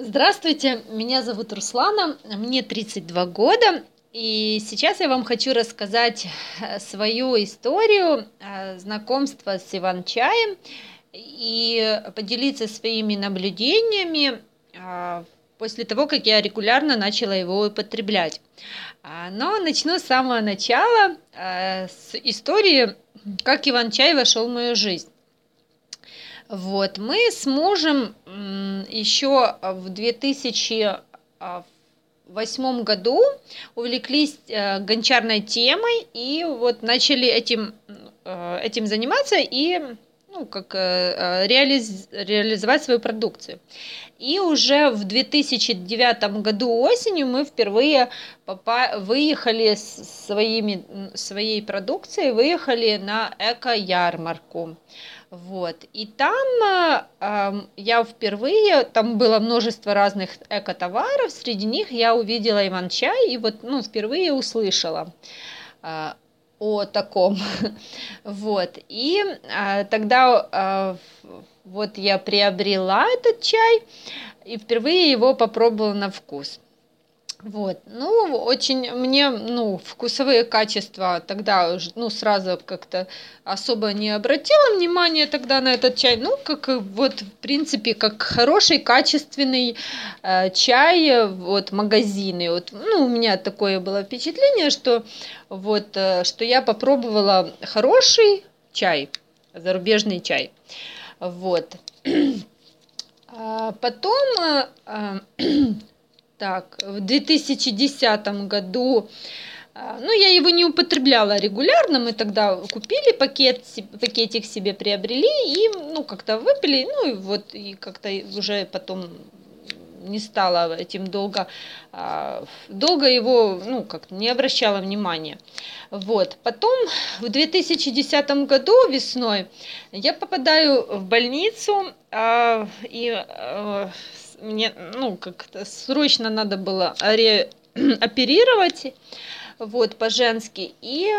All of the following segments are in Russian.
Здравствуйте, меня зовут Руслана, мне 32 года, и сейчас я вам хочу рассказать э, свою историю э, знакомства с Иван-чаем и поделиться своими наблюдениями э, после того, как я регулярно начала его употреблять. А, но начну с самого начала, с истории, как Иван-чай вошел в мою жизнь. Вот, мы с мужем еще в 2008 году увлеклись э, гончарной темой и вот начали этим, э, этим заниматься и ну, как э, реализ, реализовать свою продукцию. И уже в 2009 году осенью мы впервые попа- выехали с своими, своей продукцией, выехали на эко-ярмарку. Вот. И там э, я впервые, там было множество разных эко-товаров, среди них я увидела Иван-чай и вот ну, впервые услышала э, о таком. вот. И э, тогда э, вот я приобрела этот чай и впервые его попробовала на вкус. Вот, ну, очень мне, ну, вкусовые качества тогда, ну, сразу как-то особо не обратила внимания тогда на этот чай, ну, как вот, в принципе, как хороший, качественный э, чай, вот, магазины, вот, ну, у меня такое было впечатление, что вот, э, что я попробовала хороший чай, зарубежный чай, вот. А потом э, Так, в 2010 году, а, ну, я его не употребляла регулярно, мы тогда купили пакет, пакетик себе приобрели и, ну, как-то выпили, ну, и вот, и как-то уже потом не стала этим долго, а, долго его, ну, как не обращала внимания. Вот. Потом в 2010 году весной я попадаю в больницу, а, и мне, ну, как-то срочно надо было ре- оперировать, вот, по-женски. И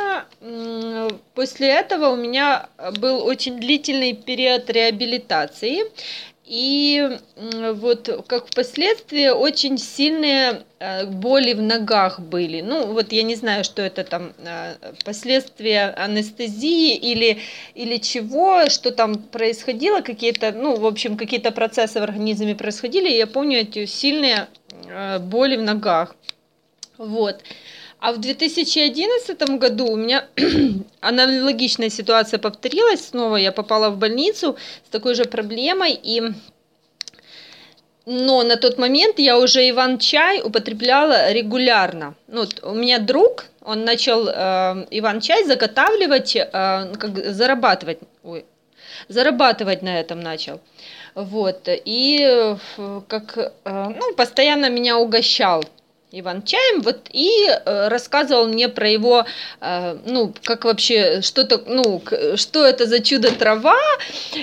после этого у меня был очень длительный период реабилитации. И вот как впоследствии очень сильные э, боли в ногах были. Ну, вот я не знаю, что это там э, последствия анестезии или, или чего, что там происходило, какие-то, ну, в общем, какие-то процессы в организме происходили. Я помню эти сильные э, боли в ногах. Вот. А в 2011 году у меня аналогичная ситуация повторилась. Снова я попала в больницу с такой же проблемой. И... Но на тот момент я уже Иван-чай употребляла регулярно. Ну, у меня друг, он начал э, Иван-чай заготавливать, э, как зарабатывать, ой, зарабатывать на этом начал. Вот, и э, как, э, ну, постоянно меня угощал Иван-чаем, вот и э, рассказывал мне про его, э, ну, как вообще, что-то, ну, что это за чудо-трава,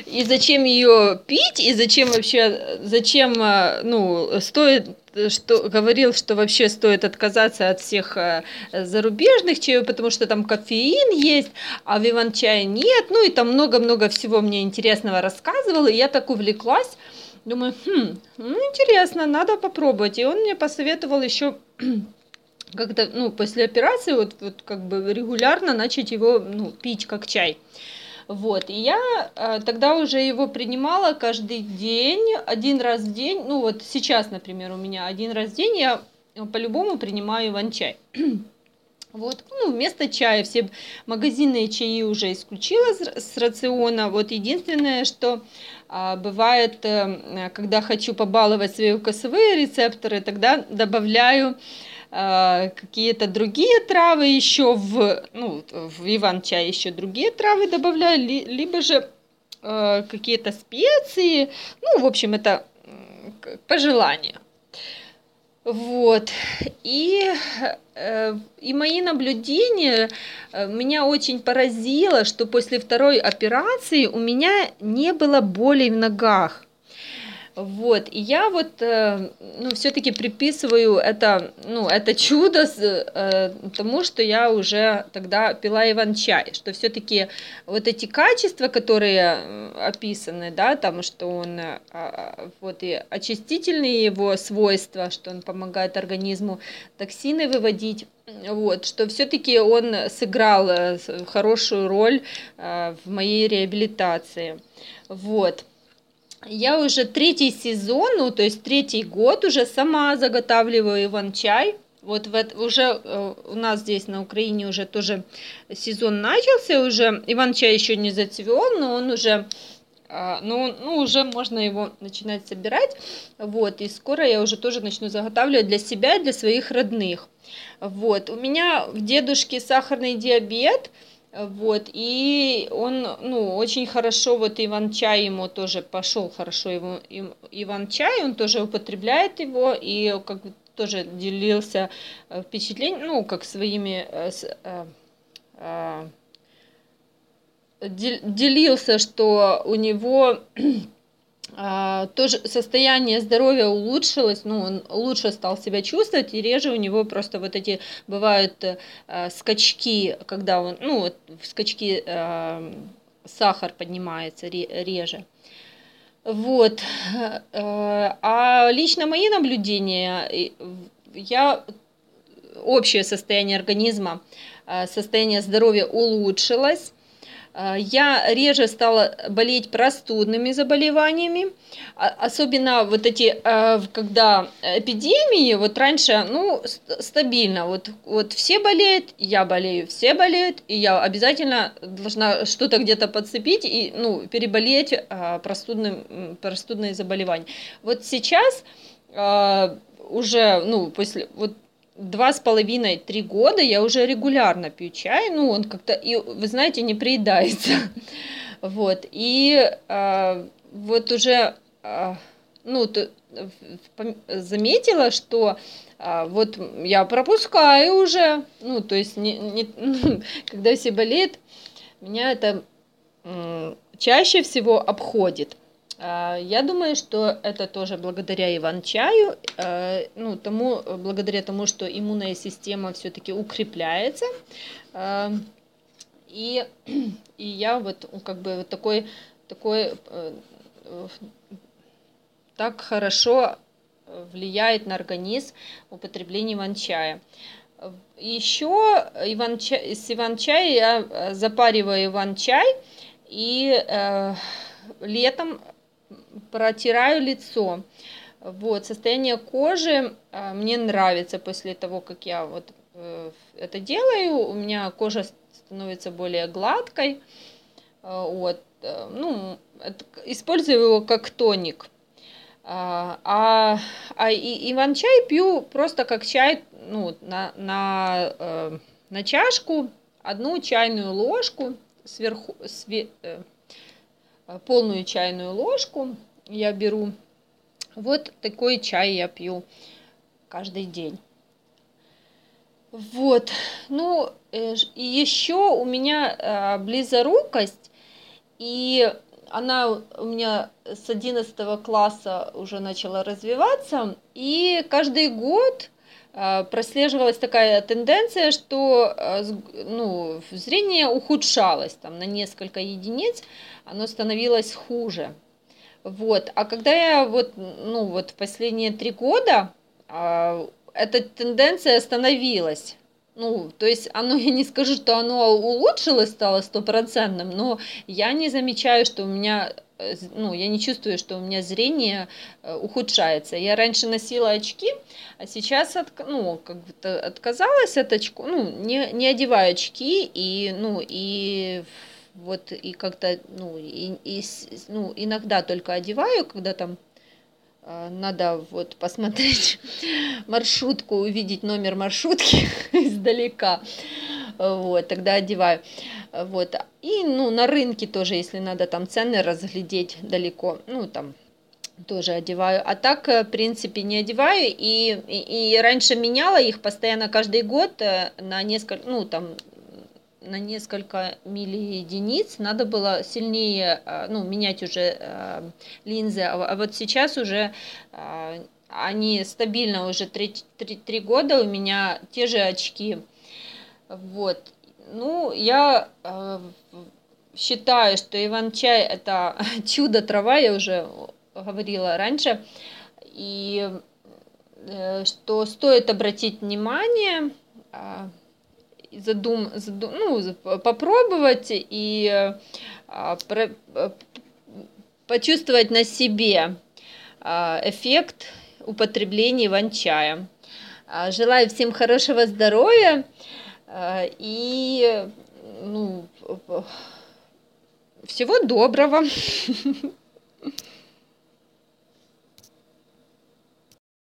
и зачем ее пить, и зачем вообще, зачем, э, ну, стоит что говорил, что вообще стоит отказаться от всех э, зарубежных чаев, потому что там кофеин есть, а в иван-чае нет, ну и там много-много всего мне интересного рассказывал, и я так увлеклась, Думаю, хм, ну интересно, надо попробовать. И он мне посоветовал еще когда, ну, после операции, вот, вот как бы регулярно начать его, ну, пить как чай. Вот, и я э, тогда уже его принимала каждый день, один раз в день, ну вот сейчас, например, у меня один раз в день я по-любому принимаю иван-чай. Вот, ну, вместо чая все магазинные чаи уже исключила с рациона. Вот единственное, что а, бывает, э, когда хочу побаловать свои вкусовые рецепторы, тогда добавляю а, какие-то другие травы еще в, ну, в иван-чай еще другие травы добавляю, либо же э, какие-то специи. Ну, в общем, это по желанию. Вот. И, э, и мои наблюдения э, меня очень поразило, что после второй операции у меня не было боли в ногах. Вот, и я вот, э, ну, все-таки приписываю это, ну, это чудо э, тому, что я уже тогда пила иван-чай, что все-таки вот эти качества, которые описаны, да, там, что он, э, а, вот, и очистительные его свойства, что он помогает организму токсины выводить, вот, что все-таки он сыграл э, хорошую роль э, в моей реабилитации, вот. Я уже третий сезон, ну, то есть третий год уже сама заготавливаю иван-чай. Вот в, уже э, у нас здесь на Украине уже тоже сезон начался, уже иван-чай еще не зацвел, но он уже а, ну, ну, уже можно его начинать собирать. Вот, и скоро я уже тоже начну заготавливать для себя и для своих родных. Вот, у меня в дедушке сахарный диабет, вот, и он, ну, очень хорошо, вот Иван-чай ему тоже пошел хорошо, его, Иван-чай, он тоже употребляет его, и как тоже делился э, впечатлением, ну, как своими э, э, делился, что у него тоже состояние здоровья улучшилось, ну, он лучше стал себя чувствовать, и реже у него просто вот эти бывают э, скачки, когда он, ну, вот скачки э, сахар поднимается реже. Вот. Э, а лично мои наблюдения, я общее состояние организма, состояние здоровья улучшилось. А, я реже стала болеть простудными заболеваниями, а, особенно вот эти, а, когда эпидемии, вот раньше, ну, стабильно, вот, вот все болеют, я болею, все болеют, и я обязательно должна что-то где-то подцепить и, ну, переболеть простудным, простудные заболевания. Вот сейчас уже, ну, после, вот два с половиной, три года я уже регулярно пью чай, ну, он как-то, и, вы знаете, не приедается. Вот, и а, вот уже, а, ну, то, заметила, что а, вот я пропускаю уже, ну, то есть, не, не, когда все болеют, меня это чаще всего обходит. А, я думаю, что это тоже благодаря Иван-чаю, э, ну, тому, благодаря тому, что иммунная система все-таки укрепляется. Э, и, и я вот как бы вот такой, такой э, так хорошо влияет на организм употребление иван-чая. Еще иван с иван-чая я запариваю иван-чай и э, летом протираю лицо. Вот, состояние кожи а, мне нравится после того, как я вот э, это делаю. У меня кожа становится более гладкой. А, вот, э, ну, использую его как тоник. А, а, а иван-чай пью просто как чай ну, на, на, э, на чашку, одну чайную ложку, сверху, све, полную чайную ложку я беру. Вот такой чай я пью каждый день. Вот, ну, э, и еще у меня э, близорукость, и она у меня с 11 класса уже начала развиваться, и каждый год прослеживалась такая тенденция, что ну, зрение ухудшалось там, на несколько единиц, оно становилось хуже. Вот. А когда я вот, ну, вот последние три года а, эта тенденция остановилась. Ну, то есть оно, я не скажу, что оно улучшилось, стало стопроцентным, но я не замечаю, что у меня, э, ну, я не чувствую, что у меня зрение э, ухудшается. Я раньше носила очки, а сейчас, от, ну, как бы отказалась от очков, ну, не, не одеваю очки, и, ну, и вот и как-то, ну, и, и, ну, иногда только одеваю, когда там э, надо вот посмотреть маршрутку, увидеть номер маршрутки издалека, вот, тогда одеваю, вот, и, ну, на рынке тоже, если надо там цены разглядеть далеко, ну, там, тоже одеваю. А так, э, в принципе, не одеваю. И, и, и раньше меняла их постоянно каждый год э, на несколько, ну, там, на несколько миллиединиц, надо было сильнее, а, ну, менять уже линзы, а, а вот сейчас уже они стабильно уже 3, 3, 3 года у меня те же очки. Вот. Ну, я э, считаю, что Иван-чай это чудо трава, я уже говорила раньше, и э, что стоит обратить внимание, э, задум, задум, ну, попробовать и э, про, почувствовать на себе эффект употребления иван-чая. Желаю всем хорошего здоровья и ну, всего доброго.